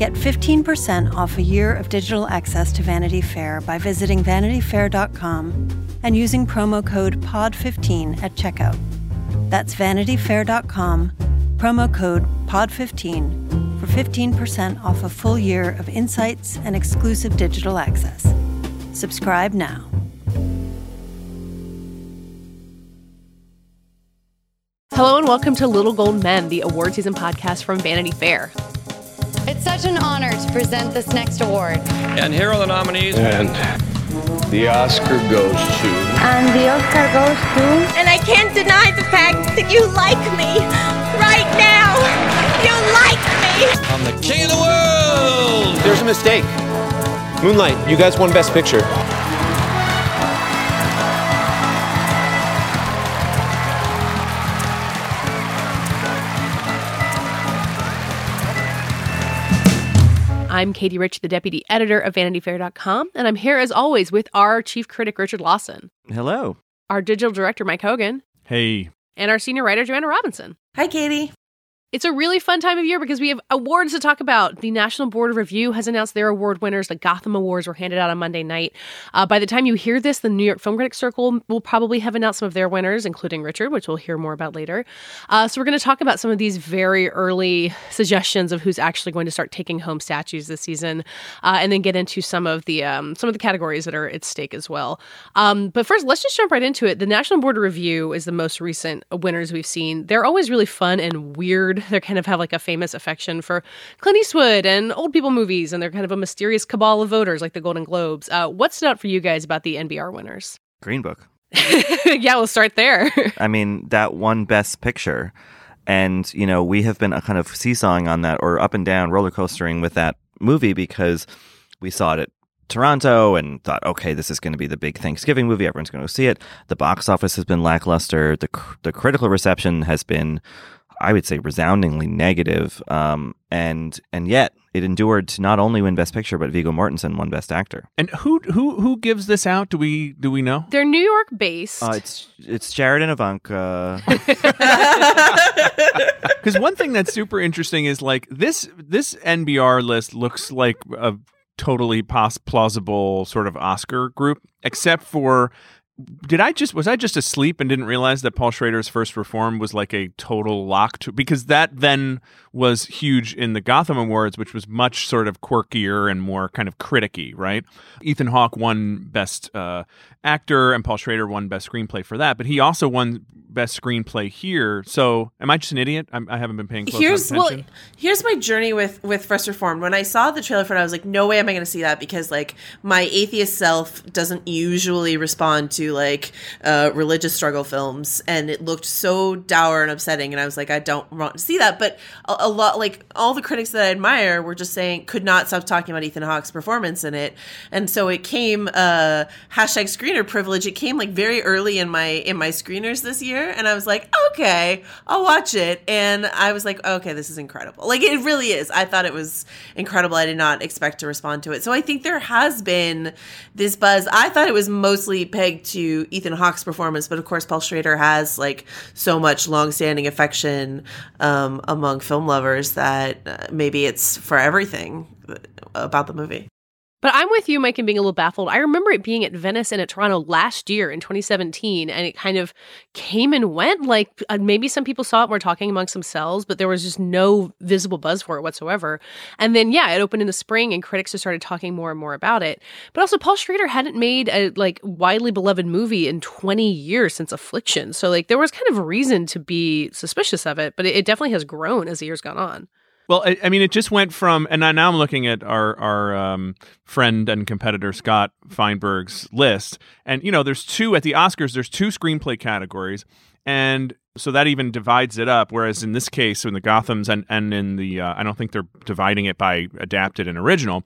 Get 15% off a year of digital access to Vanity Fair by visiting vanityfair.com and using promo code POD15 at checkout. That's vanityfair.com, promo code POD15 for 15% off a full year of insights and exclusive digital access. Subscribe now. Hello and welcome to Little Gold Men, the award season podcast from Vanity Fair. It's such an honor to present this next award. And here are the nominees. And the Oscar goes to. And the Oscar goes to. And I can't deny the fact that you like me. Right now. You like me. I'm the king of the world. There's a mistake. Moonlight, you guys won Best Picture. I'm Katie Rich, the deputy editor of VanityFair.com, and I'm here as always with our chief critic, Richard Lawson, Hello. our digital director, Mike Hogan, Hey. and our senior writer, Joanna Robinson. Hi, Katie. It's a really fun time of year because we have awards to talk about. The National Board of Review has announced their award winners. The Gotham Awards were handed out on Monday night. Uh, by the time you hear this, the New York Film Critics Circle will probably have announced some of their winners, including Richard, which we'll hear more about later. Uh, so we're going to talk about some of these very early suggestions of who's actually going to start taking home statues this season, uh, and then get into some of the um, some of the categories that are at stake as well. Um, but first, let's just jump right into it. The National Board of Review is the most recent winners we've seen. They're always really fun and weird. They kind of have like a famous affection for Clint Eastwood and old people movies, and they're kind of a mysterious cabal of voters like the Golden Globes. Uh, what stood out for you guys about the NBR winners? Green Book. yeah, we'll start there. I mean, that one best picture. And, you know, we have been a kind of seesawing on that or up and down roller coastering with that movie because we saw it at Toronto and thought, okay, this is going to be the big Thanksgiving movie. Everyone's going to see it. The box office has been lackluster. The, cr- the critical reception has been I would say resoundingly negative. Um, and and yet it endured to not only win Best Picture, but Viggo Mortensen won Best Actor. And who who who gives this out? Do we do we know? They're New York based. Uh, it's it's Jared and Ivanka. Because one thing that's super interesting is like this this NBR list looks like a totally pos- plausible sort of Oscar group, except for did I just was I just asleep and didn't realize that Paul Schrader's first reform was like a total lock to because that then was huge in the Gotham Awards, which was much sort of quirkier and more kind of criticky, right? Ethan Hawke won Best uh, Actor and Paul Schrader won Best Screenplay for that, but he also won Best Screenplay here. So, am I just an idiot? I'm, I have not been paying close here's, attention. Well, here's my journey with with First Reformed. When I saw the trailer for it, I was like, no way am I going to see that because like my atheist self doesn't usually respond to like uh, religious struggle films, and it looked so dour and upsetting, and I was like, I don't want to see that. But a, a lot, like all the critics that I admire, were just saying could not stop talking about Ethan Hawke's performance in it, and so it came uh, hashtag screener privilege. It came like very early in my in my screeners this year, and I was like, okay, I'll watch it, and I was like, okay, this is incredible. Like it really is. I thought it was incredible. I did not expect to respond to it, so I think there has been this buzz. I thought it was mostly pegged to Ethan Hawke's performance, but of course, Paul Schrader has like so much longstanding affection um, among film lovers that uh, maybe it's for everything about the movie. But I'm with you, Mike, in being a little baffled. I remember it being at Venice and at Toronto last year in 2017, and it kind of came and went. Like uh, maybe some people saw it and were talking amongst themselves, but there was just no visible buzz for it whatsoever. And then, yeah, it opened in the spring, and critics just started talking more and more about it. But also, Paul Schrader hadn't made a like widely beloved movie in 20 years since Affliction, so like there was kind of a reason to be suspicious of it. But it, it definitely has grown as the years gone on. Well, I, I, mean, it just went from, and now I'm looking at our our um, friend and competitor Scott Feinberg's list, and you know, there's two at the Oscars. There's two screenplay categories, and So that even divides it up. Whereas in this case, in the Gotham's and, and in the, uh, I don't think they're dividing it by adapted and original.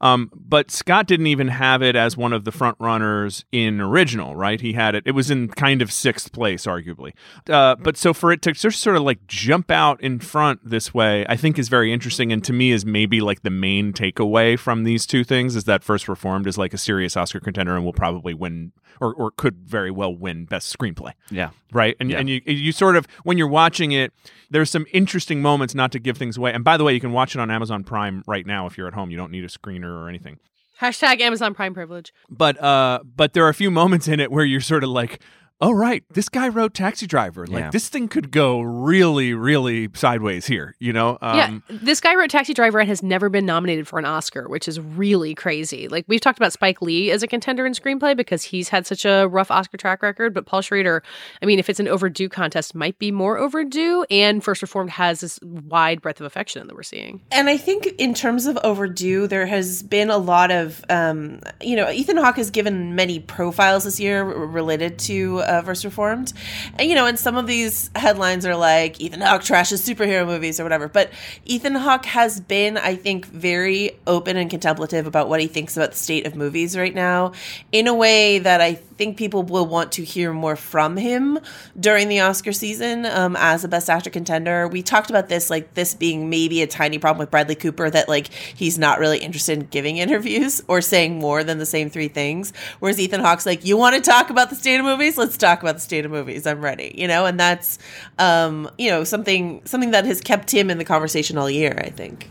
Um, but Scott didn't even have it as one of the front runners in original, right? He had it, it was in kind of sixth place, arguably. Uh, but so for it to just sort of like jump out in front this way, I think is very interesting. And to me, is maybe like the main takeaway from these two things is that First Reformed is like a serious Oscar contender and will probably win or, or could very well win best screenplay. Yeah. Right. And, Yeah. and you, you sort of, when you're watching it, there's some interesting moments, not to give things away. And by the way, you can watch it on Amazon Prime right now if you're at home. You don't need a screener or anything. Hashtag Amazon Prime privilege. But uh, but there are a few moments in it where you're sort of like, oh right, this guy wrote Taxi Driver. Like Yeah. this thing could go really, really sideways here. You know? Um, yeah, this guy wrote Taxi Driver and has never been nominated for an Oscar, which is really crazy. Like we've talked about Spike Lee as a contender in screenplay because he's had such a rough Oscar track record, but Paul Schrader, I mean, if it's an overdue contest, might be more overdue. And First Reformed has this wide breadth of affection that we're seeing. And I think in terms of overdue, there has been a lot of, um, you know, Ethan Hawke has given many profiles this year related to uh, First Reformed. And, you know, and some of these headlines are like, Ethan Hawke trashes superhero movies or whatever. But Ethan Hawke has been, I think, very open and contemplative about what he thinks about the state of movies right now in a way that I think people will want to hear more from him during the Oscar season um, as a Best Actor contender. We talked about this, like this being maybe a tiny problem with Bradley Cooper that like he's not really interested in giving interviews or saying more than the same three things. Whereas Ethan Hawke's like, you want to talk about the state of movies? Let's talk about the state of movies. I'm ready, you know, and that's um, you know something something that has kept him in the conversation all year. I think.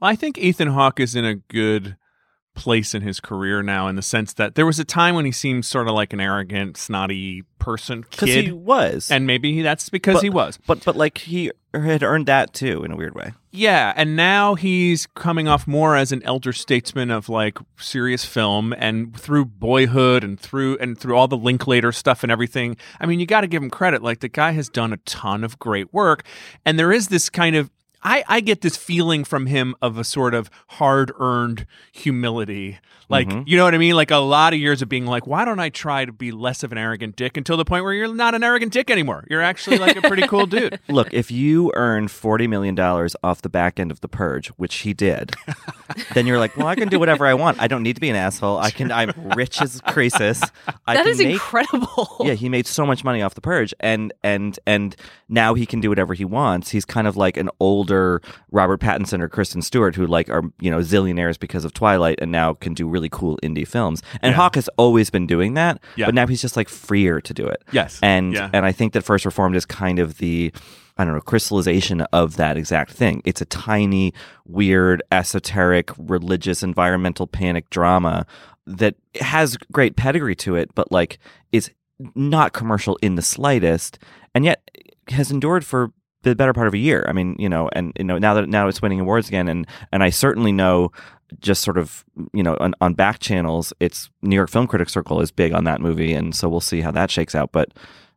Well, I think Ethan Hawke is in a good place in his career now in the sense that there was a time when he seemed sort of like an arrogant, snotty person Because kid. he was. and maybe he, that's because But- he was. But but like he had earned that too in a weird way. Yeah, and now he's coming off more as an elder statesman of like serious film and through boyhood and through and through all the Linklater stuff and everything. I mean, you got to give him credit. Like the guy has done a ton of great work and there is this kind of I, I get this feeling from him of a sort of hard earned humility. Like, mm-hmm. you know what I mean? Like a lot of years of being like, why don't I try to be less of an arrogant dick until the point where you're not an arrogant dick anymore? You're actually like a pretty cool dude. Look, if you earn forty million dollars off the back end of the purge, which he did, then you're like, well, I can do whatever I want. I don't need to be an asshole. I can. I'm rich as Croesus. I That can is make- incredible. Yeah, he made so much money off the purge, and and and now he can do whatever he wants. He's kind of like an older Robert Pattinson or Kristen Stewart, who like are you know zillionaires because of Twilight, and now can do really cool indie films. And Yeah. Hawke has always been doing that, Yeah. but now he's just like freer to do it. Yes. and Yeah. and I think that First Reformed is kind of the I don't know crystallization of that exact thing. It's a tiny, weird, esoteric, religious, environmental panic drama that has great pedigree to it, but like is not commercial in the slightest, and yet has endured for the better part of a year. I mean, you know, and you know now that now it's winning awards again, and and I certainly know just sort of you know on, on back channels, it's New York Film Critics Circle is big on that movie, and so we'll see how that shakes out. But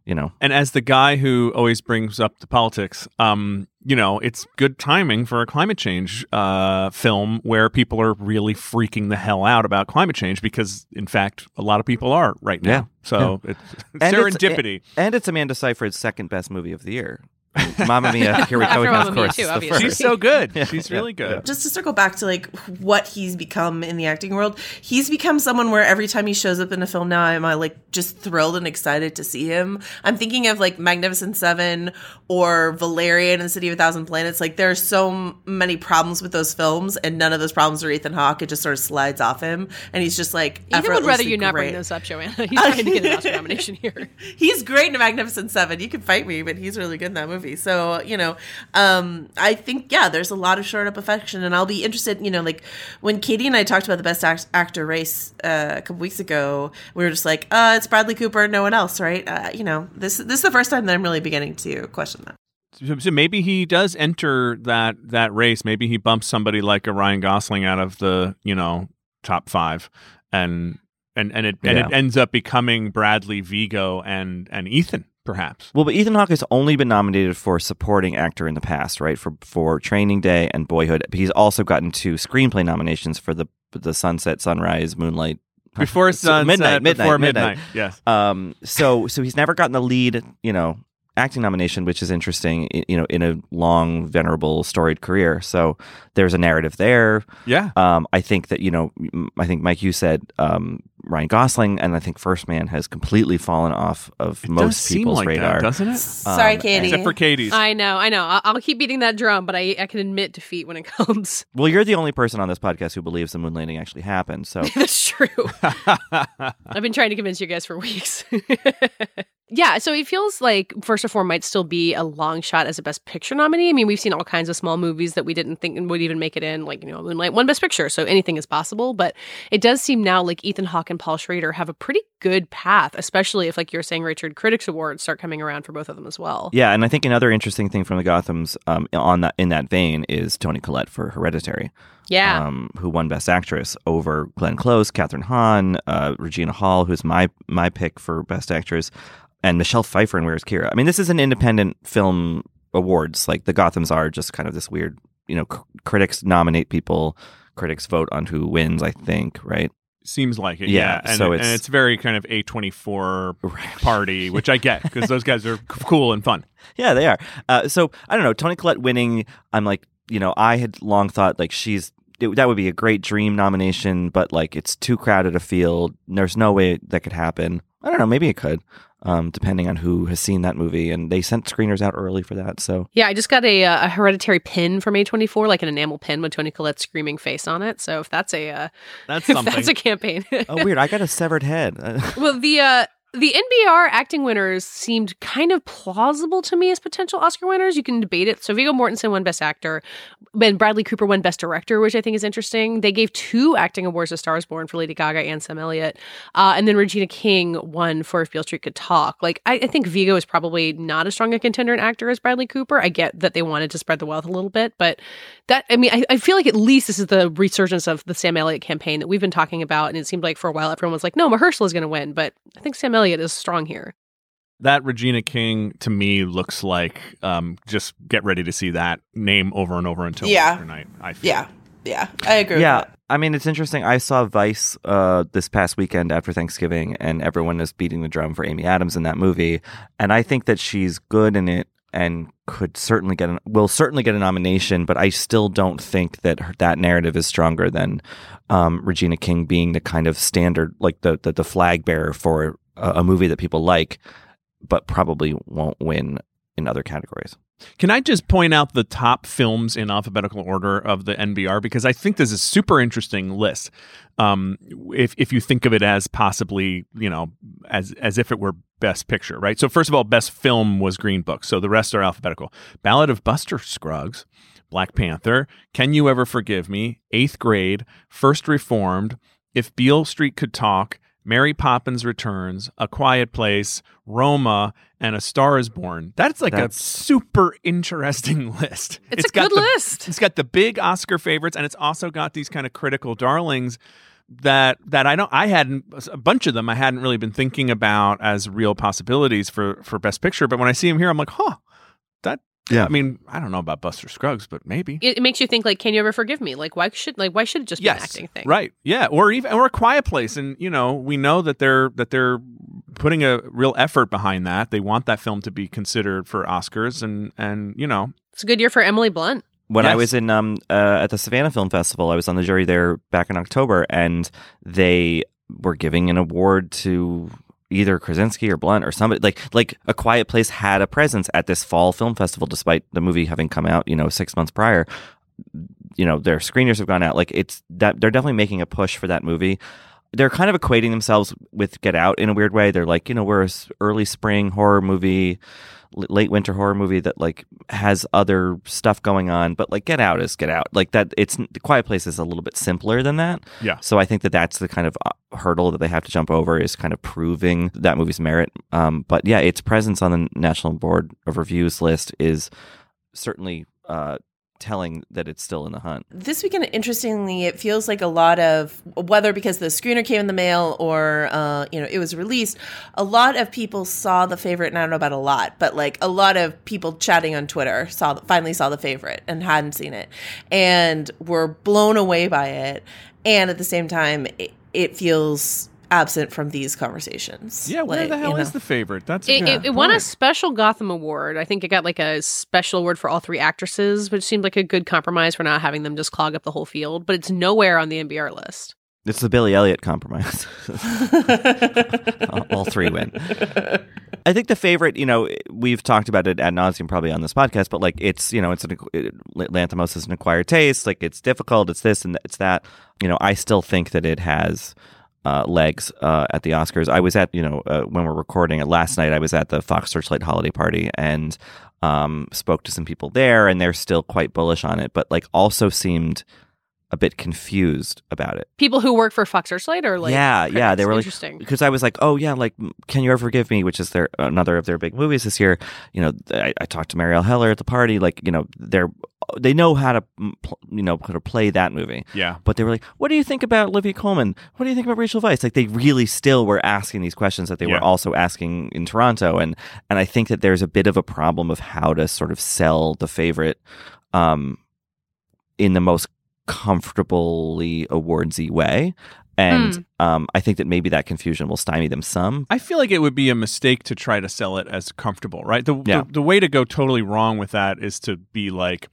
you know, And as the guy who always brings up the politics, um, you know, it's good timing for a climate change uh, film where people are really freaking the hell out about climate change because, in fact, a lot of people are right now. Yeah. So it's And it's- serendipity. and it's Amanda Seyfried's second best movie of the year. Mamma Mia, here we After go. Mamma Of course, too, obviously. She's so good. Yeah, She's yeah, really good. yeah. just to circle back to like what he's become in the acting world, he's become someone where every time he shows up in a film now, I'm uh, like just thrilled and excited to see him. I'm thinking of like Magnificent Seven or Valerian and the City of a Thousand Planets. Like there are so many problems with those films, and none of those problems are Ethan Hawke. It just sort of slides off him, and he's just like Ethan would rather effortlessly you not bring great. those up, Joanna. He's trying to get an Oscar nomination here. He's great in Magnificent Seven. You can fight me, but he's really good in that movie. So you know, um, I think yeah, there's a lot of short up affection, and I'll be interested. You know, like when Katie and I talked about the best act- actor race uh, a couple weeks ago, we were just like, uh, it's Bradley Cooper, no one else, right? Uh, you know, this this is the first time that I'm really beginning to question that. So, so maybe he does enter that that race. Maybe he bumps somebody like a Ryan Gosling out of the you know top five, and and and it and it ends up becoming Bradley, Viggo, and and Ethan perhaps. Well, but Ethan Hawke has only been nominated for supporting actor in the past, right? For for Training Day and Boyhood. But he's also gotten two screenplay nominations for the the Sunset, Sunrise, Moonlight. Before sunset, midnight, midnight, before midnight. midnight. Yes. Um, so so he's never gotten the lead, you know, acting nomination, which is interesting. You know, in a long, venerable, storied career. So there's a narrative there. Yeah. Um, I think that you know, I think Mike, you said um, Ryan Gosling, and I think First Man has completely fallen off of It most does seem people's like radar, that, doesn't it? Sorry, Um, Katie. Except for Katie's. I know, I know. I'll, I'll keep beating that drum, but I, I can admit defeat when it comes. Well, you're the only person on this podcast who believes the moon landing actually happened. So That's true. I've been trying to convince you guys for weeks. Yeah, so it feels like First Reform might still be a long shot as a Best Picture nominee. I mean, we've seen all kinds of small movies that we didn't think would even make it in, like, you know, Moonlight won Best Picture, so anything is possible. But it does seem now like Ethan Hawke and Paul Schrader have a pretty good path, especially if, like you're saying, Richard, Critics Awards start coming around for both of them as well. yeah, and I think another interesting thing from the Gotham's um, on that in that vein is Toni Collette for Hereditary. Yeah. um, who won Best Actress over Glenn Close, Kathryn Hahn, uh, Regina Hall, who's my my pick for Best Actress, and Michelle Pfeiffer in Where's Kyra. I mean, this is an independent film awards. Like the Gotham's are just kind of this weird, you know, c- critics nominate people, critics vote on who wins. I think, right? Seems like it, Yeah, yeah. And, so and it's- it's very kind of A24 party, which I get because those guys are cool and fun. Yeah, they are. Uh, so I don't know. Toni Collette winning. I'm like, you know, I had long thought like she's it, that would be a great dream nomination, but like it's too crowded a field. There's no way that could happen. I don't know. Maybe it could, um, depending on who has seen that movie. And they sent screeners out early for that. So Yeah, I just got a, uh, a hereditary pin from A24, like an enamel pin with Toni Collette's screaming face on it. So if that's a uh, That's something. that's a campaign. oh, weird. I got a severed head. well, the uh, the NBR acting winners seemed kind of plausible to me as potential Oscar winners. You can debate it. So Viggo Mortensen won Best Actor, and Bradley Cooper won Best Director, which I think is interesting. They gave two acting awards to Stars Born for Lady Gaga and Sam Elliott, uh, and then Regina King won for If Beale Street Could Talk. Like I, I think Viggo is probably not as strong a contender and actor as Bradley Cooper. I get that they wanted to spread the wealth a little bit, but that I mean, I, I feel like at least this is the resurgence of the Sam Elliott campaign that we've been talking about, and it seemed like for a while everyone was like, "No, Mahershala is going to win," but I think Sam Elliott is strong here. That Regina King to me looks like um, just get ready to see that name over and over until Yeah. Oscar night. I feel. Yeah, yeah, I agree. yeah. with that. I mean, it's interesting. I saw Vice uh, this past weekend after Thanksgiving, and everyone is beating the drum for Amy Adams in that movie. And I think that she's good in it and could certainly get an, will certainly get a nomination. But I still don't think that her, that narrative is stronger than um, Regina King being the kind of standard, like the the, the flag bearer for a, a movie that people like, but probably won't win in other categories. Can I just point out the top films in alphabetical order of the NBR because I think this is a super interesting list. Um, if if you think of it as possibly, you know, as as if it were Best Picture, right? So first of all, Best Film was Green Book, so the rest are alphabetical. Ballad of Buster Scruggs, Black Panther, Can You Ever Forgive Me, Eighth Grade, First Reformed, If Beale Street Could Talk, Mary Poppins Returns, A Quiet Place, Roma, and A Star Is Born. That's like That's- a super interesting list. It's a got good the- list. It's got the big Oscar favorites, and it's also got these kind of critical darlings that that I don't I hadn't a bunch of them I hadn't really been thinking about as real possibilities for for Best Picture. But when I see them here, I'm like, huh, that. Yeah. I mean, I don't know about Buster Scruggs, but maybe. It, it makes you think like, can you ever forgive me? Like, why should like why should it just be an acting thing? Right. Yeah. Or even or a quiet place. And you know, we know that they're that they're putting a real effort behind that. They want that film to be considered for Oscars and and you know It's a good year for Emily Blunt. when I was in um uh, at the Savannah Film Festival, I was on the jury there back in October, and they were giving an award to either Krasinski or Blunt or somebody like like A Quiet Place had a presence at this fall film festival, despite the movie having come out you know six months prior. You know their screeners have gone out. Like it's that they're definitely making a push for that movie. They're kind of equating themselves with Get Out in a weird way. They're like, you know, we're a s- early spring horror movie late winter horror movie that like has other stuff going on but like get out is get out. Like that it's the quiet place is a little bit simpler than that. Yeah. so i think that that's the kind of uh, hurdle that they have to jump over is kind of proving that movie's merit. Um, but yeah its presence on the national board of reviews list is certainly uh, telling that it's still in the hunt This weekend, interestingly, it feels like a lot of whether because the screener came in the mail or uh, you know it was released. A lot of people saw the favorite, and I don't know about a lot, but like a lot of people chatting on Twitter saw finally saw the favorite and hadn't seen it, and were blown away by it. And at the same time, it, it feels absent from these conversations. Yeah, where Like, the hell you is know. the favorite? That's It, yeah, it, it won a special Gotham Award. I think it got like a special award for all three actresses, which seemed like a good compromise for not having them just clog up the whole field. But it's nowhere on the NBR list. It's the Billy Elliot compromise. all, all three win. I think the favorite, you know, we've talked about it ad nauseum probably on this podcast, but like it's, you know, it's an it, Lanthimos is an acquired taste. Like it's difficult. It's this and it's that. You know, I still think that it has uh, legs uh, at the Oscars. I was at, you know, uh, when we're recording it last night, I was at the Fox Searchlight holiday party and um, spoke to some people there, and they're still quite bullish on it, but like also seemed a bit confused about it. People who work for Fox Searchlight or like yeah, yeah, they critics? were like interesting. because I was like, oh yeah, like Can You Ever Forgive Me, which is their another of their big movies this year. You know, I, I talked to Marielle Heller at the party. Like, you know, they're they know how to you know how to play that movie. Yeah. But they were like, what do you think about Olivia Colman? What do you think about Rachel Weisz? Like they really still were asking these questions that they Yeah. were also asking in Toronto, and and I think that there's a bit of a problem of how to sort of sell the favorite. Um, in the most comfortably awardsy way. And Hmm. um, I think that maybe that confusion will stymie them some. I feel like it would be a mistake to try to sell it as comfortable, right? The, Yeah. the the way to go totally wrong with that is to be like,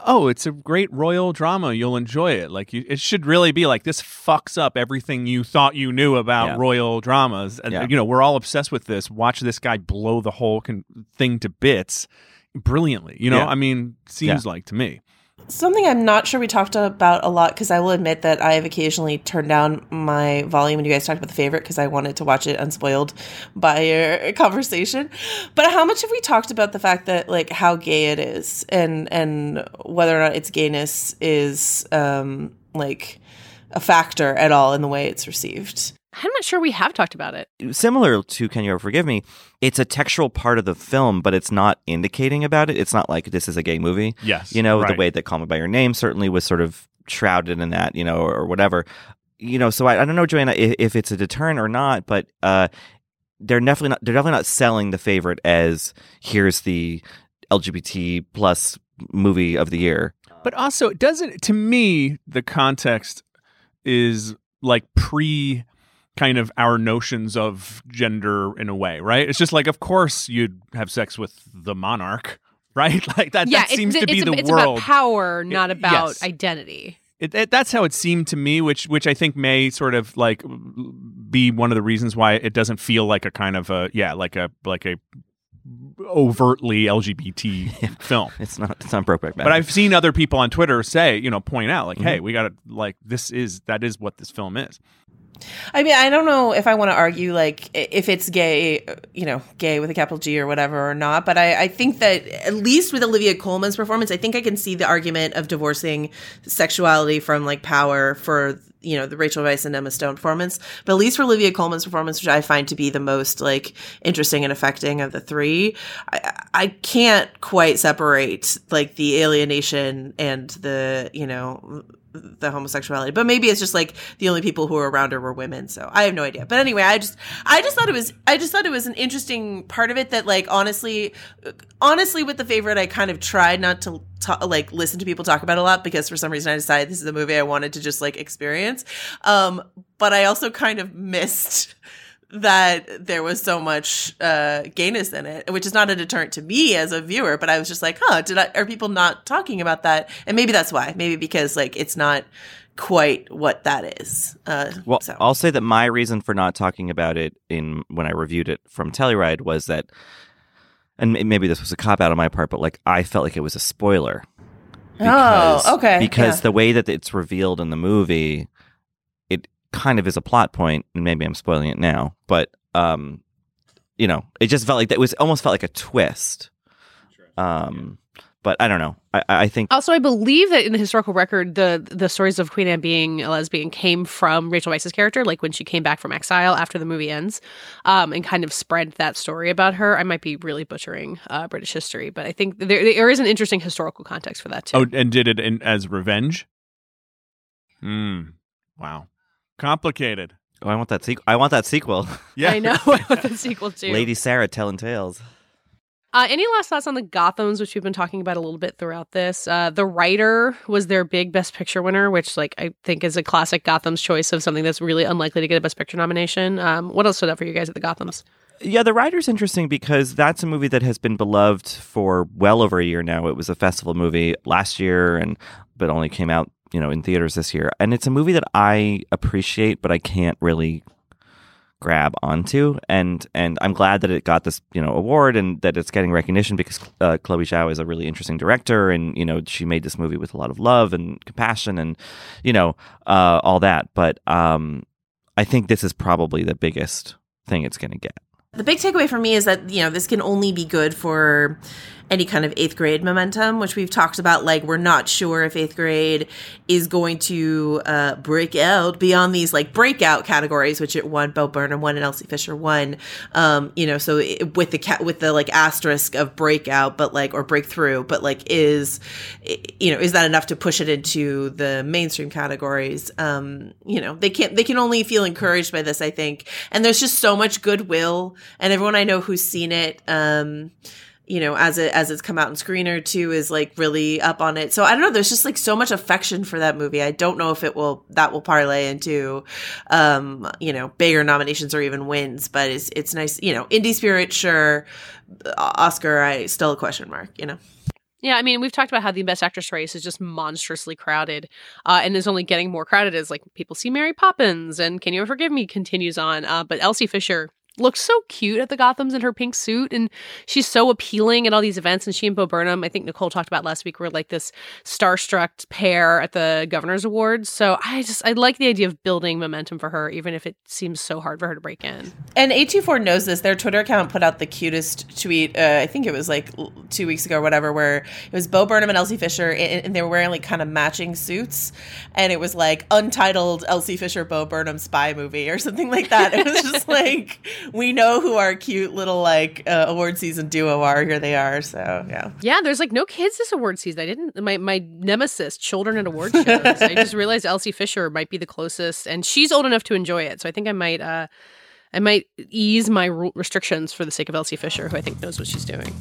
"Oh, it's a great royal drama. You'll enjoy it." Like you, it should really be like this fucks up everything you thought you knew about Yeah. royal dramas. And Yeah. you know, we're all obsessed with this. Watch this guy blow the whole con- thing to bits brilliantly. You know, Yeah. I mean, seems like to me. Something I'm not sure we talked about a lot because I will admit that I have occasionally turned down my volume when you guys talked about the favorite because I wanted to watch it unspoiled by your conversation. But how much have we talked about the fact that like how gay it is and and whether or not its gayness is um like a factor at all in the way it's received? I'm not sure we have talked about it. Similar to Can You Ever Forgive Me, it's a textual part of the film, but it's not indicating about it. It's not like this is a gay movie. Yes, You know, the way that Call Me By Your Name certainly was sort of shrouded in that, you know, or, or whatever. You know, so I, I don't know, Joanna, if, if it's a deterrent or not, but uh, they're definitely not they're definitely not selling the favorite as here's the LGBT plus movie of the year. But also, it doesn't to me the context is like pre kind of our notions of gender in a way, right? It's just like, of course, you'd have sex with the monarch, right? Like that. yeah, that seems it's, to be it's, the it's world. about power, not It- about yes. identity. It, it, that's how it seemed to me, which which I think may sort of like be one of the reasons why it doesn't feel like a kind of a yeah like a like a overtly LGBT film. It's not it's not Brokeback Mountain. But I've seen other people on Twitter say, you know, point out like, Mhm. hey, we got to like this is that is what this film is. I mean, I don't know if I want to argue like if it's gay, you know, gay with a capital G or whatever or not. But I, I think that at least with Olivia Colman's performance, I think I can see the argument of divorcing sexuality from like power for you know the Rachel Weisz and Emma Stone performance. But at least for Olivia Colman's performance, which I find to be the most like interesting and affecting of the three, I, I can't quite separate like the alienation and the you know the homosexuality but maybe it's just like the only people who were around her were women so i have no idea. But anyway i just i just thought it was i just thought it was an interesting part of it that like honestly honestly with the favorite i kind of tried not to like listen to people talk about a lot because for some reason i decided this is a movie i wanted to just like experience. Um but i also kind of missed that there was so much uh, gayness in it, which is not a deterrent to me as a viewer. But I was just like, huh, did I, are people not talking about that? And maybe that's why. Maybe because like it's not quite what that is. Uh, Well, so. I'll say that my reason for not talking about it in when I reviewed it from Telluride was that, and maybe this was a cop out on my part, but like I felt like it was a spoiler. Oh, okay, Because yeah. the way that it's revealed in the movie, kind of is a plot point, and maybe I'm spoiling it now, but um, you know, it just felt like that it was almost felt like a twist. Um, but I don't know. I, I think Also, I believe that in the historical record, the the stories of Queen Anne being a lesbian came from Rachel Weisz's character, like when she came back from exile after the movie ends, um, and kind of spread that story about her. I might be really butchering uh, British history, but I think there, there is an interesting historical context for that too. Oh, and did it in, as revenge? Hmm. Wow. Complicated. oh, I want that sequel. I want that sequel. Yeah. I know. I want the sequel too. Lady Sarah telling tales. Uh, any last thoughts on the Gothams, which we've been talking about a little bit throughout this? Uh, the Rider was their big Best Picture winner, which like I think is a classic Gotham's choice of something that's really unlikely to get a Best Picture nomination. Um, what else stood out for you guys at the Gothams? Yeah, The Rider's interesting because that's a movie that has been beloved for well over a year now. It was a festival movie last year and but only came out, you know, in theaters this year. And it's a movie that I appreciate but I can't really grab onto and and I'm glad that it got this, you know, award and that it's getting recognition because uh, Chloe Zhao is a really interesting director and you know, she made this movie with a lot of love and compassion and you know, uh, all that. But um I think this is probably the biggest thing it's going to get. The big takeaway for me is that, you know, this can only be good for any kind of eighth grade momentum, which we've talked about. Like, we're not sure if eighth grade is going to uh, break out beyond these like breakout categories, which it won. Bo Burnham won and Elsie Fisher won. Um, you know, so it, with the cat with the like asterisk of breakout, but like or breakthrough, but like is you know is that enough to push it into the mainstream categories? Um, you know, they can't. They can only feel encouraged by this, I think. And there's just so much goodwill, and everyone I know who's seen it. Um, you know, as it as it's come out in screener too, is like really up on it. So I don't know. There's just like so much affection for that movie. I don't know if it will that will parlay into, um, you know, bigger nominations or even wins. But it's it's nice. You know, indie spirit, sure. Oscar, I still a question mark. You know. Yeah, I mean, we've talked about how the Best Actress race is just monstrously crowded, uh, and is only getting more crowded as like people see Mary Poppins and Can You Forgive Me continues on. Uh, but Elsie Fisher looks so cute at the Gothams in her pink suit, and she's so appealing at all these events. And she and Bo Burnham, I think Nicole talked about last week, were like this starstruck pair at the Governor's Awards. So I just I like the idea of building momentum for her, even if it seems so hard for her to break in. And A24 knows this. Their Twitter account put out the cutest tweet. Uh, I think it was like two weeks ago or whatever, where it was Bo Burnham and Elsie Fisher, and, and they were wearing like kind of matching suits, and it was like untitled Elsie Fisher Bo Burnham spy movie or something like that. It was just like we know who our cute little like uh, award season duo are. Here they are. So yeah, yeah. There's like no kids this award season. I didn't. My my nemesis, children at award shows. I just realized Elsie Fisher might be the closest, and she's old enough to enjoy it. So I think I might. uh I might ease my restrictions for the sake of Elsie Fisher, who I think knows what she's doing.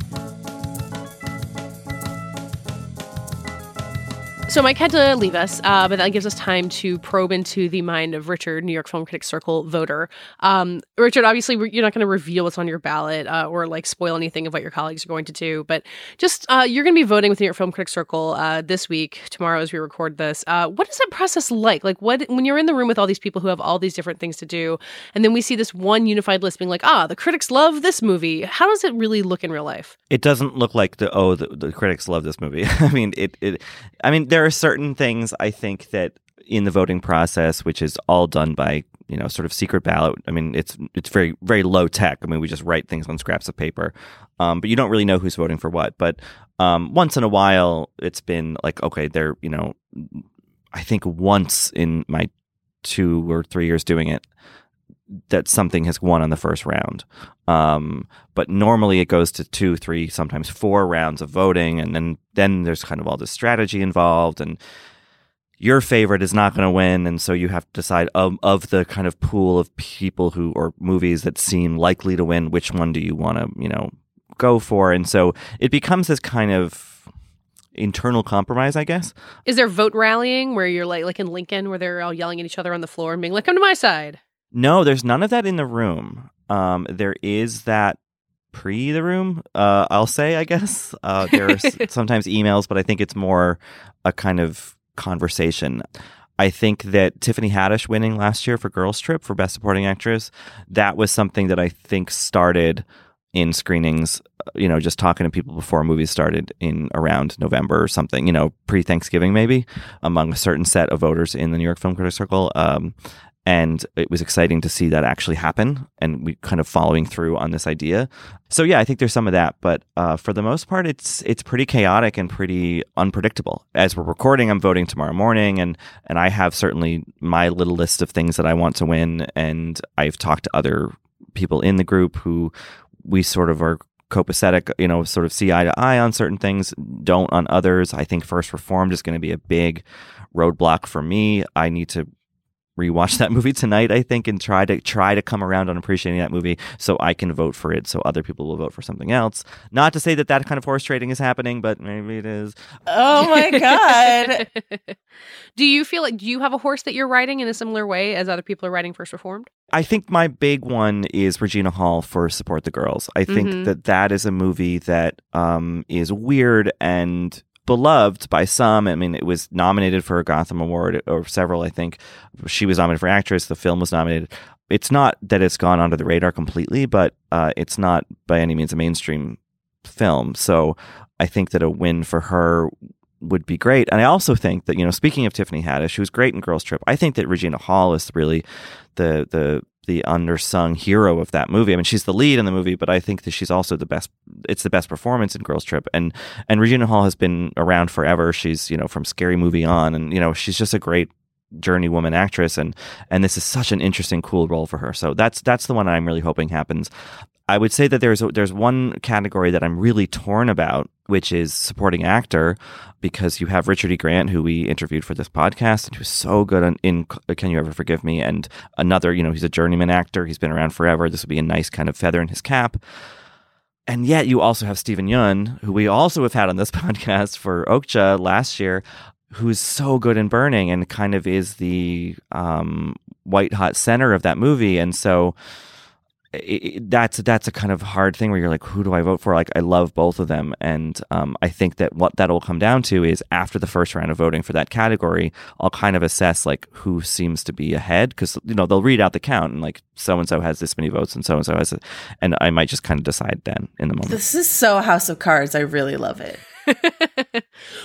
So Mike had to leave us, uh, but that gives us time to probe into the mind of Richard, New York Film Critics Circle voter. Um, Richard, obviously, you're not going to reveal what's on your ballot uh, or like spoil anything of what your colleagues are going to do, but just uh, you're going to be voting with New York Film Critics Circle uh, this week, tomorrow as we record this. Uh, what is that process like? Like, what when you're in the room with all these people who have all these different things to do, and then we see this one unified list being like, ah, the critics love this movie. How does it really look in real life? It doesn't look like the oh the, the critics love this movie. I mean it, it. I mean there are certain things I think that in the voting process, which is all done by you know sort of secret ballot. I mean, it's it's very very low tech. I mean, we just write things on scraps of paper, um, but you don't really know who's voting for what. But um, once in a while, it's been like okay, they're you know, I think once in my two or three years doing it, that something has won on the first round. Um, but normally it goes to two, three, sometimes four rounds of voting, and then then there's kind of all this strategy involved, and your favorite is not going to win, and so you have to decide of, of the kind of pool of people who or movies that seem likely to win, which one do you want to you know go for, and so it becomes this kind of internal compromise, I guess. Is there vote rallying where you're like like in Lincoln where they're all yelling at each other on the floor and being like, "Come to my side"? No, there's none of that in the room. Um, there is that pre the room. Uh, I'll say, I guess uh, there are sometimes emails, but I think it's more a kind of conversation. I think that Tiffany Haddish winning last year for Girls Trip for Best Supporting Actress, that was something that I think started in screenings, uh, you know, just talking to people before movies started in around November or something, you know, pre Thanksgiving maybe, among a certain set of voters in the New York Film Critics Circle. Um, and it was exciting to see that actually happen and we kind of following through on this idea so yeah i think there's some of that but uh, for the most part it's it's pretty chaotic and pretty unpredictable as we're recording i'm voting tomorrow morning and and i have certainly my little list of things that i want to win and i've talked to other people in the group who we sort of are copacetic, you know, sort of see eye to eye on certain things, don't on others. I think First Reformed is going to be a big roadblock for me. I need to rewatch that movie tonight. I think and try to try to come around on appreciating that movie, so I can vote for it, so other people will vote for something else. Not to say that that kind of horse trading is happening, but maybe it is. Oh my god! do you feel like do you have a horse that you're riding in a similar way as other people are riding First Reformed? I think my big one is Regina Hall for Support the Girls. I think Mhm. that that is a movie that um, is weird and beloved by some. I mean, it was nominated for a Gotham Award or several. I think she was nominated for actress. The film was nominated. It's not that it's gone under the radar completely, but uh, it's not by any means a mainstream film. So I think that a win for her would be great. And I also think that, you know, speaking of Tiffany Haddish, was great in Girls Trip, I think that Regina Hall is really the the the undersung hero of that movie. I mean, she's the lead in the movie, but I think that she's also the best. It's the best performance in Girls Trip, and and Regina Hall has been around forever. She's you know from Scary Movie on, and you know she's just a great journey woman actress, and and this is such an interesting, cool role for her. So that's that's the one I'm really hoping happens. I would say that there's there's one category that I'm really torn about, which is supporting actor, because you have Richard E. Grant, who we interviewed for this podcast, and who's so good in, in Can You Ever Forgive Me, and another, you know, he's a journeyman actor. He's been around forever. This would be a nice kind of feather in his cap. And yet, you also have Steven Yeun, who we also have had on this podcast for Okja last year, who's so good in Burning and kind of is the um, white hot center of that movie. And so it, that's that's a kind of hard thing where you're like, who do I vote for? Like, I love both of them, and um, I think that what that will come down to is after the first round of voting for that category, I'll kind of assess like who seems to be ahead because you know they'll read out the count and like so and so has this many votes and so and so has, it, and I might just kind of decide then in the moment. This is so House of Cards. I really love it.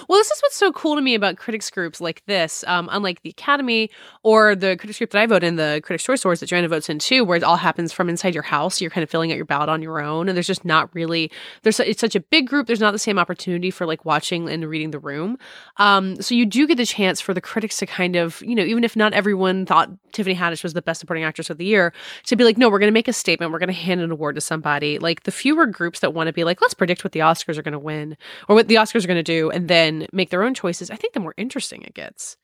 Well, this is what's so cool to me about critics groups like this. Um, unlike the Academy or the critics group that I vote in, the Critics' Choice Awards that Joanna votes in too, where it all happens from inside your house. You're kind of filling out your ballot on your own, and there's just not really there's it's such a big group. There's not the same opportunity for like watching and reading the room. Um, so you do get the chance for the critics to kind of you know even if not everyone thought Tiffany Haddish was the best supporting actress of the year, to be like, no, we're going to make a statement. We're going to hand an award to somebody. Like the fewer groups that want to be like, let's predict what the Oscars are going to win or what the Oscars are going to do, and then make their own choices. I think the more interesting it gets.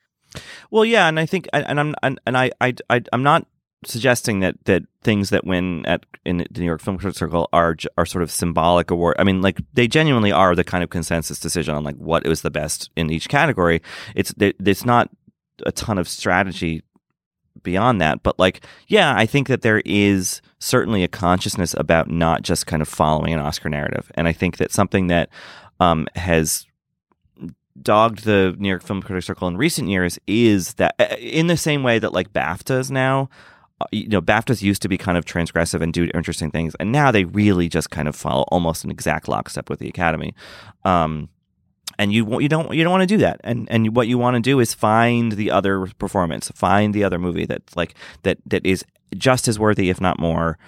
Well, yeah, and I think, and I'm, and, I, I, I, I'm not suggesting that that things that win at in the New York Film Critics Circle are are sort of symbolic award. I mean, like they genuinely are the kind of consensus decision on like what was the best in each category. It's it's not a ton of strategy beyond that, but like, yeah, I think that there is certainly a consciousness about not just kind of following an Oscar narrative, and I think that something that um, has dogged the New York Film Critics Circle in recent years is that uh, in the same way that like BAFTAs now, uh, you know, BAFTAs used to be kind of transgressive and do interesting things, and now they really just kind of follow almost an exact lockstep with the Academy. Um, and you you don't you don't want to do that, and and what you want to do is find the other performance, find the other movie that's like that that is just as worthy, if not more.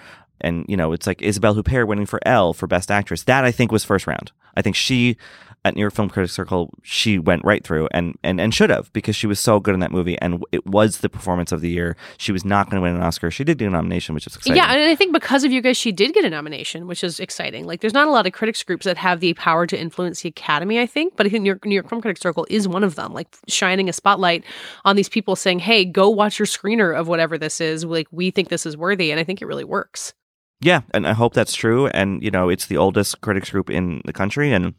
And you know, it's like Isabelle Huppert winning for Elle for Best Actress. That I think was first round. I think she at New York Film Critics Circle, she went right through and, and, and should have because she was so good in that movie and it was the performance of the year. She was not going to win an Oscar. She did get a nomination, which is exciting. Yeah, and I think because of you guys, she did get a nomination, which is exciting. Like, there's not a lot of critics groups that have the power to influence the Academy. I think, but I think New York, New York Film Critics Circle is one of them. Like, shining a spotlight on these people, saying, "Hey, go watch your screener of whatever this is. Like, we think this is worthy," and I think it really works. Yeah, and I hope that's true. And you know, it's the oldest critics group in the country, and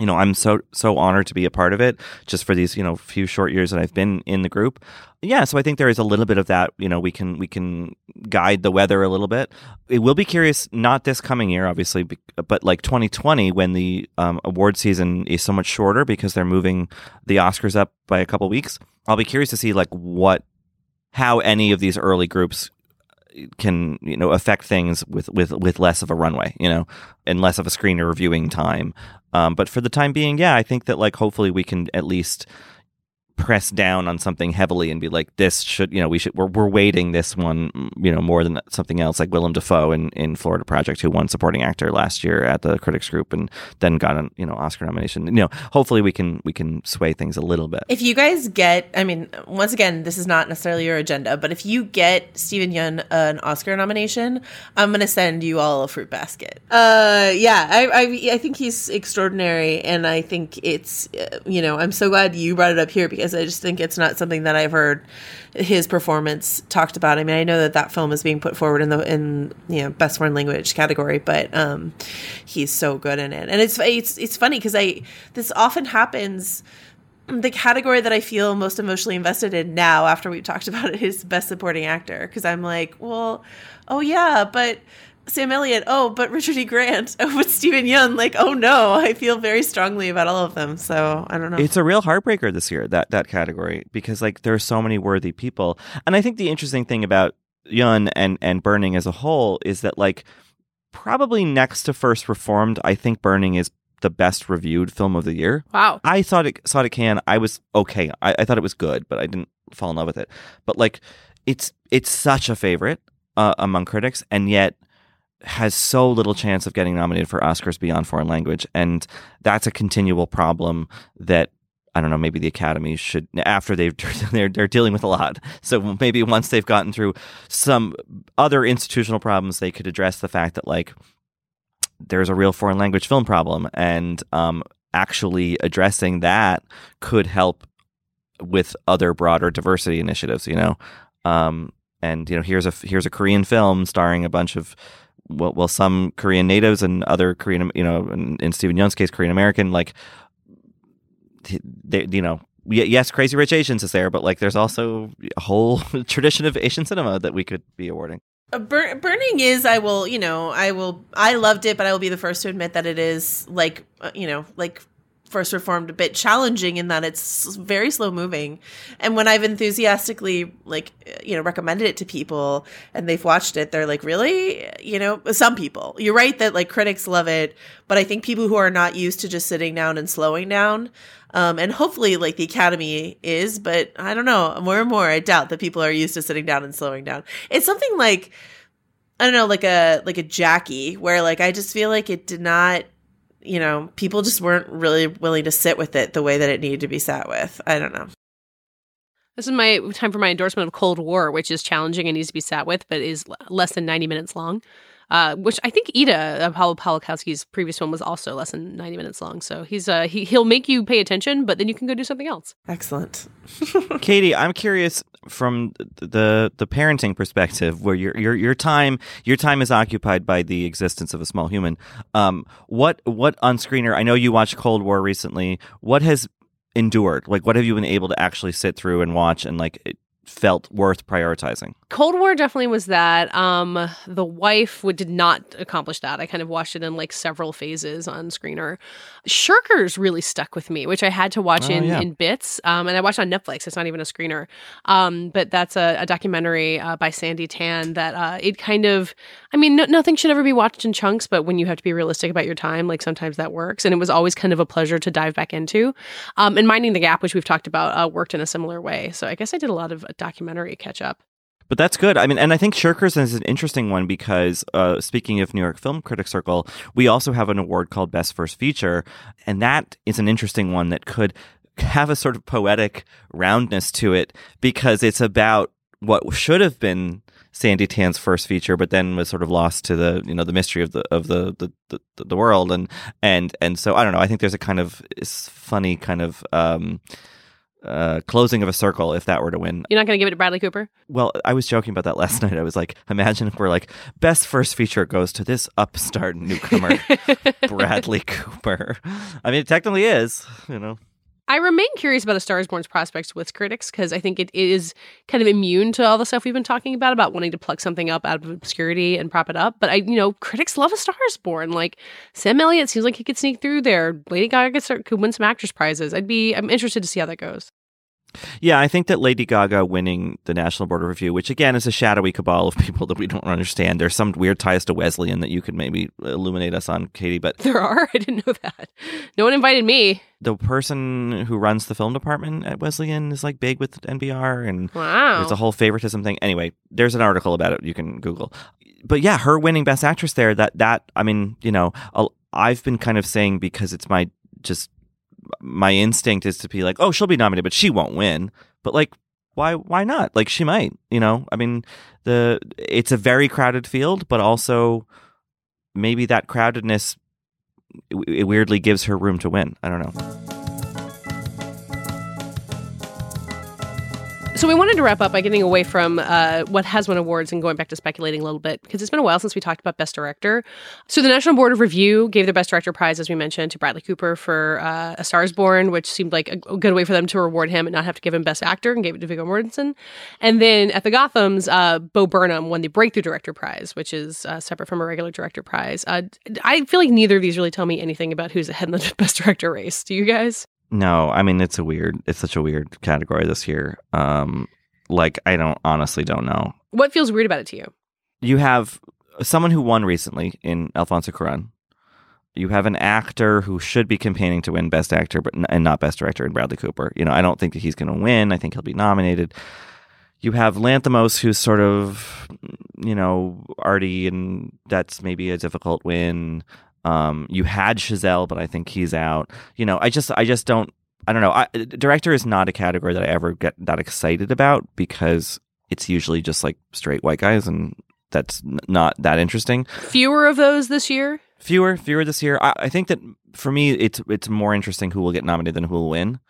you know, I'm so so honored to be a part of it. Just for these, you know, few short years that I've been in the group. Yeah, so I think there is a little bit of that. You know, we can we can guide the weather a little bit. It will be curious, not this coming year, obviously, but like 2020 when the um, award season is so much shorter because they're moving the Oscars up by a couple weeks. I'll be curious to see like what how any of these early groups can you know affect things with with with less of a runway you know and less of a screener reviewing time. Um, but for the time being yeah i think that like hopefully we can at least press down on something heavily and be like this should you know we should we're, we're weighting this one mm, you know more than something else like willem dafoe in, in florida project who won supporting actor last year at the critics group and then got an you know oscar nomination you know hopefully we can we can sway things a little bit If you guys get, I mean, once again, this is not necessarily your agenda, but if you get Steven Yeun an Oscar nomination, I'm gonna send you all a fruit basket. Uh, yeah, I, I, I think he's extraordinary, and I think it's, uh, you know, I'm so glad you brought it up here because because I just think it's not something that I've heard his performance talked about. I mean, I know that that film is being put forward in the in you know best foreign language category, but um, he's so good in it, and it's it's it's funny because I this often happens. The category that I feel most emotionally invested in now, after we've talked about it, is best supporting actor because I'm like, well, oh yeah, but Sam Elliott, oh, but Richard E. Grant, oh, but Stephen Young, like, oh no, I feel very strongly about all of them. So I don't know. It's a real heartbreaker this year that that category because like there are so many worthy people, and I think the interesting thing about Yeun and and Burning as a whole is that like probably next to First Reformed, I think Burning is the best reviewed film of the year. Wow. I thought it saw it can. I was okay. I, I thought it was good, but I didn't fall in love with it. But like, it's it's such a favorite uh, among critics, and yet has so little chance of getting nominated for Oscars beyond foreign language, and that's a continual problem that I don't know. Maybe the Academy should after they've they're they're dealing with a lot. So maybe once they've gotten through some other institutional problems, they could address the fact that like there's a real foreign language film problem, and um, actually addressing that could help with other broader diversity initiatives. You know, um, and you know here's a here's a Korean film starring a bunch of well, well some Korean natives and other Korean, you know, in, in Steven Yeun's case, Korean American, like they, you know, yes, Crazy Rich Asians is there, but like there's also a whole tradition of Asian cinema that we could be awarding. Uh, Bur- Burning is, I will, you know, I will, I loved it, but I will be the first to admit that it is like, uh, you know, like first reformed a bit challenging in that it's very slow moving. And when i've enthusiastically like you know recommended it to people and they've watched it they're like really? You know some people. You're right that like critics love it but i think people who are not used to just sitting down and slowing down um, and hopefully like the academy is but i don't know more and more i doubt that people are used to sitting down and slowing down. It's something like I don't know, like a like a Jackie, where like I just feel like it did not you know, people just weren't really willing to sit with it the way that it needed to be sat with. I don't know. This is my time for my endorsement of Cold War, which is challenging and needs to be sat with, but is less than 90 minutes long. Uh, which I think Ida, Paul Pawlikowski's previous one, was also less than 90 minutes long. So he's uh, he, he'll make you pay attention, but then you can go do something else. Excellent. Katie, I'm curious from the the parenting perspective, where your your your time your time is occupied by the existence of a small human. Um, what what on screener? I know you watched Cold War recently. What has endured? Like, what have you been able to actually sit through and watch and like felt worth prioritizing? Cold War definitely was that. Um, the wife would, did not accomplish that. I kind of watched it in like several phases on screener. Shirkers really stuck with me, which I had to watch Oh, in, yeah. in bits. Um, and I watched on Netflix. It's not even a screener. Um, but that's a, a documentary uh, by Sandi Tan that uh, it kind of, I mean, no, nothing should ever be watched in chunks, but when you have to be realistic about your time, like sometimes that works. And it was always kind of a pleasure to dive back into. Um, and Minding the Gap, which we've talked about, uh, worked in a similar way. So I guess I did a lot of documentary catch up. But that's good. I mean, and I think Shirkers is an interesting one because uh, speaking of New York Film Critics Circle, we also have an award called Best First Feature, and that is an interesting one that could have a sort of poetic roundness to it because it's about what should have been Sandi Tan's first feature, but then was sort of lost to the you know the mystery of the of the the, the, the world and and and so I don't know. I think there's a kind of funny kind of. Um, uh, closing of a circle if that were to win. You're not going to give it to Bradley Cooper? Well, I was joking about that last night. I was like, imagine if we're like, best first feature goes to this upstart newcomer, Bradley Cooper. I mean, it technically is, you know. I remain curious about A Star is Born's prospects with critics because I think it is kind of immune to all the stuff we've been talking about about wanting to pluck something up out of obscurity and prop it up. But I, you know, critics love A Star is Born. Like Sam Elliott seems like he could sneak through there. Lady Gaga could, start- could win some actress prizes. I'd be, I'm interested to see how that goes. Yeah, I think that Lady Gaga winning the National Board of Review, which again is a shadowy cabal of people that we don't understand. There's some weird ties to Wesleyan that you could maybe illuminate us on, Katie. But There are? I didn't know that. No one invited me. the person who runs the film department at Wesleyan is like big with NBR, and Wow. there's a whole favoritism thing. Anyway, there's an article about it you can Google. But yeah, her winning Best Actress there. That that I mean, you know, I've been kind of saying because it's my just my instinct is to be like, oh, she'll be nominated, but she won't win. But like, why? Why not? Like, she might. You know, I mean, the it's a very crowded field, but also maybe that crowdedness it weirdly gives her room to win. I don't know. So we wanted to wrap up by getting away from uh, what has won awards and going back to speculating a little bit because it's been a while since we talked about Best Director. So the National Board of Review gave their Best Director prize, as we mentioned, to Bradley Cooper for uh, A Star Is Born, which seemed like a, a good way for them to reward him and not have to give him Best Actor, and gave it to Viggo Mortensen. And then at the Gothams, uh, Bo Burnham won the Breakthrough Director prize, which is uh, separate from a regular director prize. Uh, I feel like neither of these really tell me anything about who's ahead in the Best Director race. Do you guys? No, I mean it's a weird. It's such a weird category this year. Um, like I don't honestly don't know. What feels weird about it to you? You have someone who won recently in Alfonso Cuarón. You have an actor who should be campaigning to win Best Actor, but n- and not Best Director in Bradley Cooper. You know, I don't think that he's going to win. I think he'll be nominated. You have Lanthimos, who's sort of, you know, arty, and that's maybe a difficult win. Um, you had Chazelle, but I think he's out. You know, I just, I just don't, I don't know. I, director is not a category that I ever get that excited about because it's usually just like straight white guys, and that's n- not that interesting. Fewer of those this year. Fewer, fewer this year. I, I think that for me, it's it's more interesting who will get nominated than who will win.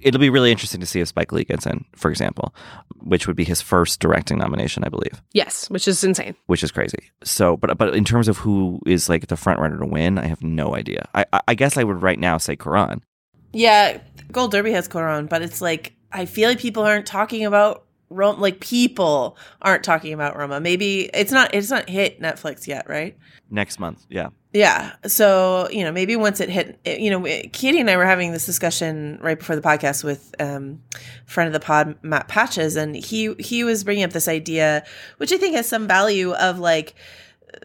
It'll be really interesting to see if Spike Lee gets in, for example, which would be his first directing nomination, I believe. Yes, which is insane. Which is crazy. So, but but in terms of who is like the front runner to win, I have no idea. I I guess I would right now say Cuarón. Yeah, Gold Derby has Cuarón, but it's like I feel like people aren't talking about Roma. Like people aren't talking about Roma. Maybe it's not. It's not hit Netflix yet, right? Next month, yeah. Yeah. So, you know, maybe once it hit, you know, Katie and I were having this discussion right before the podcast with um, friend of the pod, Matt Patches, and he he was bringing up this idea, which I think has some value of like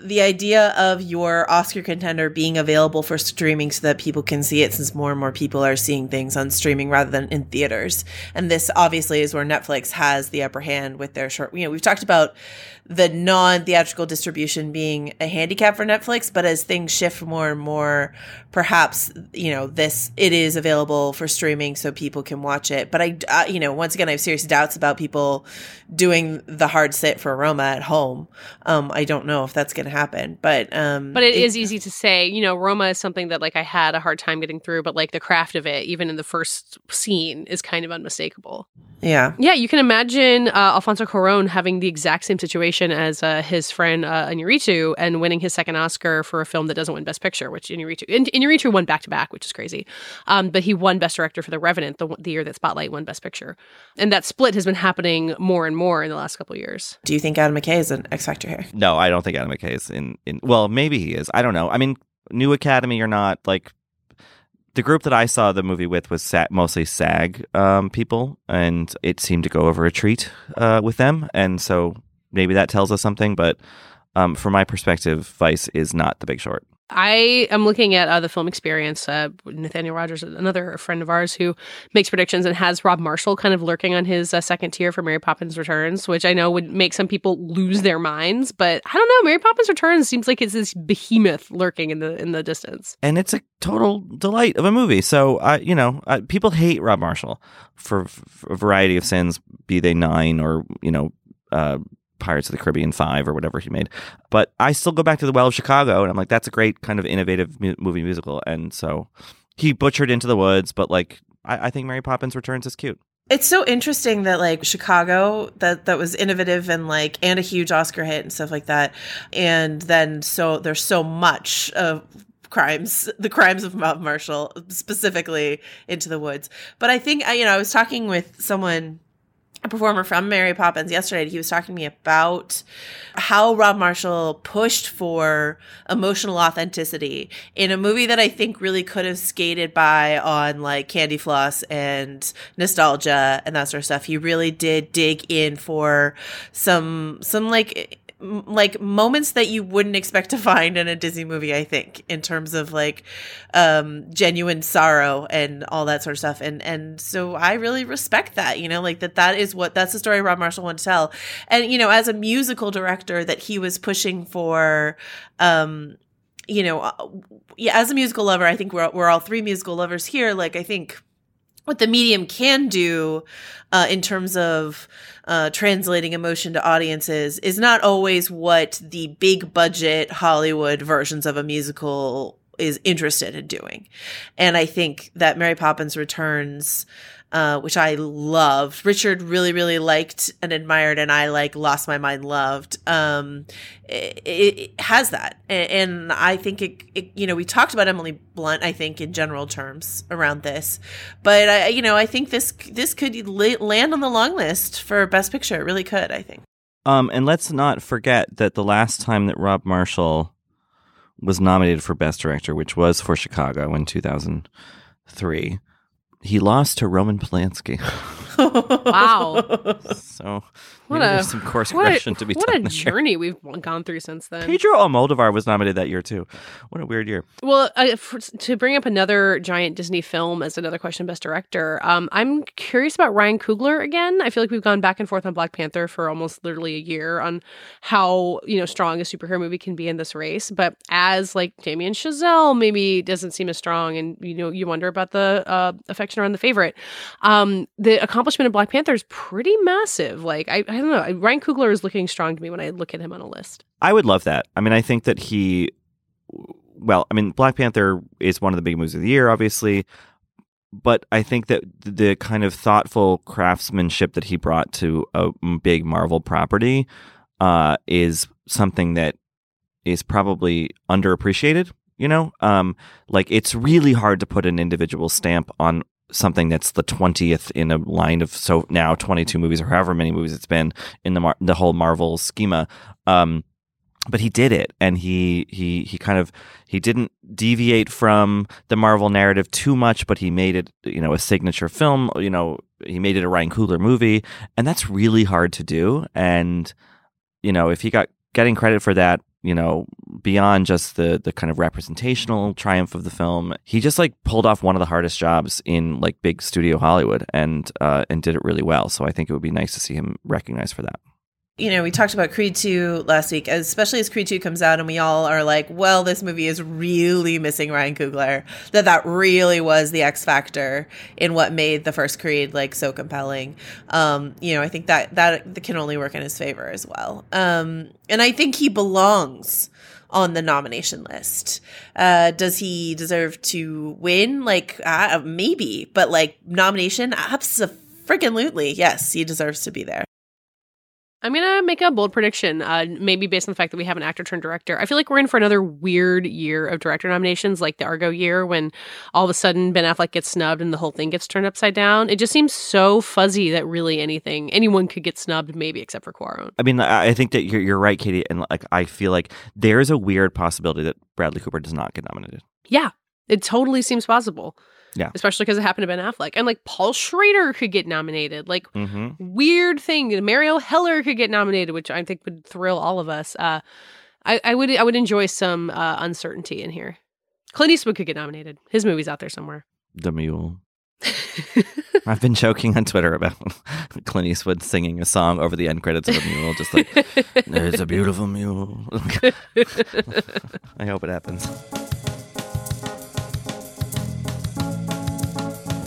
the idea of your Oscar contender being available for streaming so that people can see it since more and more people are seeing things on streaming rather than in theaters. And this obviously is where Netflix has the upper hand with their short, you know, we've talked about the non theatrical distribution being a handicap for Netflix, but as things shift more and more, perhaps, you know, this, it is available for streaming so people can watch it. But I, uh, you know, once again, I have serious doubts about people doing the hard sit for Roma at home. Um, I don't know if that's going to happen, but, um, but it, it is easy to say, you know, Roma is something that like I had a hard time getting through, but like the craft of it, even in the first scene, is kind of unmistakable. Yeah. Yeah. You can imagine uh, Alfonso Cuarón having the exact same situation as uh, his friend uh, Iñárritu and winning his second Oscar for a film that doesn't win Best Picture, which Iñárritu, In- Iñárritu won back to back, which is crazy. Um, but he won Best Director for The Revenant the, the year that Spotlight won Best Picture. And that split has been happening more and more in the last couple years. Do you think Adam McKay is an X Factor here? No, I don't think Adam McKay in, in. Well, maybe he is. I don't know. I mean, New Academy or not, like the group that I saw the movie with was sa- mostly SAG um, people, and it seemed to go over a treat uh, with them. And so maybe that tells us something. But um, from my perspective, Vice is not The Big Short. I am looking at uh, the film experience. Uh, Nathaniel Rogers, another friend of ours who makes predictions and has Rob Marshall kind of lurking on his uh, second tier for Mary Poppins Returns, which I know would make some people lose their minds. But I don't know. Mary Poppins Returns seems like it's this behemoth lurking in the in the distance, and it's a total delight of a movie. So, uh, you know, uh, people hate Rob Marshall for, for, a variety of sins, be they nine or you know. Uh, Pirates of the Caribbean 5 or whatever he made. But I still go back to The Well of Chicago and I'm like, that's a great kind of innovative mu- movie musical. And so he butchered Into the Woods, but like, I, I think Mary Poppins Returns is cute. It's so interesting that like Chicago that that was innovative and like and a huge Oscar hit and stuff like that. And then so there's so much of crimes, the crimes of Bob Marshall, specifically Into the Woods. But I think I you know, I was talking with someone a performer from Mary Poppins yesterday. He was talking to me about how Rob Marshall pushed for emotional authenticity in a movie that I think really could have skated by on like Candy Floss and nostalgia and that sort of stuff. He really did dig in for some some like like moments that you wouldn't expect to find in a Disney movie, I think, in terms of like um genuine sorrow and all that sort of stuff. And and so I really respect that, you know, like that that is what that's the story Rob Marshall wanted to tell. And you know, as a musical director that he was pushing for um you know, yeah, as a musical lover, I think we're we're all three musical lovers here. Like I think what the medium can do uh, in terms of uh, translating emotion to audiences is not always what the big budget Hollywood versions of a musical is interested in doing. And I think that Mary Poppins Returns uh, which I loved. Richard really, really liked and admired, and I like lost my mind, loved. Um, it, it has that, and, and I think it, it, You know, we talked about Emily Blunt. I think in general terms around this, but I, you know, I think this this could land on the long list for Best Picture. It really could. I think. Um, and let's not forget that the last time that Rob Marshall was nominated for Best Director, which was for Chicago in 2003, he lost to Roman Polanski. wow. So what maybe a, there's some course correction a, to be what a year. journey we've gone through since then. Pedro Almodovar was nominated that year too. What a weird year. Well, uh, for, to bring up another giant Disney film as another question, best director. Um, I'm curious about Ryan Coogler again. I feel like we've gone back and forth on Black Panther for almost literally a year on how you know strong a superhero movie can be in this race. But as like Damien Chazelle maybe doesn't seem as strong, and you know you wonder about the uh, affection around the favorite. Um, the accomplishment of Black Panther is pretty massive. Like I, I don't know, Ryan Coogler is looking strong to me when I look at him on a list. I would love that. I mean, I think that he, well, I mean, Black Panther is one of the big movies of the year, obviously. But I think that the kind of thoughtful craftsmanship that he brought to a big Marvel property uh, is something that is probably underappreciated. You know, um, like it's really hard to put an individual stamp on something that's the 20th in a line of so now 22 movies or however many movies it's been in the Mar- the whole Marvel schema. Um but he did it and he he he kind of he didn't deviate from the Marvel narrative too much but he made it you know a signature film you know he made it a Ryan Coogler movie and that's really hard to do. And you know if he got getting credit for that you know beyond just the the kind of representational triumph of the film he just like pulled off one of the hardest jobs in like big studio hollywood and uh and did it really well. So i think it would be nice to see him recognized for that you know, we talked about Creed 2 last week, especially as Creed 2 comes out and we all are like, well, this movie is really missing Ryan Coogler. That that really was the X factor in what made the first Creed like so compelling. Um, you know, I think that that can only work in his favor as well. Um, and I think he belongs on the nomination list. Uh, does he deserve to win? Like, uh, maybe, but like nomination, absolutely. Freaking yes, he deserves to be there. I'm gonna make a bold prediction, uh, maybe based on the fact that we have an actor turned director. I feel like we're in for another weird year of director nominations, like the Argo year, when all of a sudden Ben Affleck gets snubbed and the whole thing gets turned upside down. It just seems so fuzzy that really anything, anyone could get snubbed, maybe except for Cuarón. I mean, I think that you're you're right, Katie, and like I feel like there is a weird possibility that Bradley Cooper does not get nominated. Yeah, it totally seems possible. Yeah. Especially because it happened to Ben Affleck. And like Paul Schrader could get nominated. Like mm-hmm. weird thing. Marielle Heller could get nominated, which I think would thrill all of us. Uh, I, I would I would enjoy some uh, uncertainty in here. Clint Eastwood could get nominated. His movie's out there somewhere. The Mule. I've been joking on Twitter about Clint Eastwood singing a song over the end credits of a mule, just like "There's a beautiful mule." I hope it happens.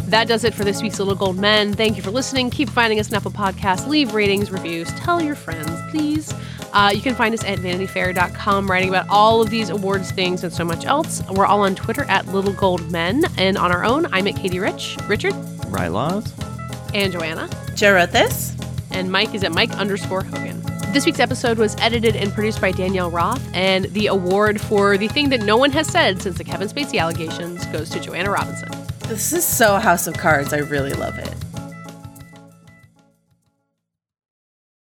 That does it for this week's Little Gold Men. Thank you for listening. Keep finding us on Apple Podcasts. Leave ratings, reviews. Tell your friends, please. Uh, you can find us at vanityfair.com, writing about all of these awards things and so much else. We're all on Twitter at Little Gold Men. And on our own, I'm at Katie Rich, Richard, Rylaws, and Joanna. Joe wrote this. And Mike is at Mike underscore Hogan. This week's episode was edited and produced by Danielle Roth, and the award for the thing that no one has said since the Kevin Spacey allegations goes to Joanna Robinson. This is so House of Cards. I really love it.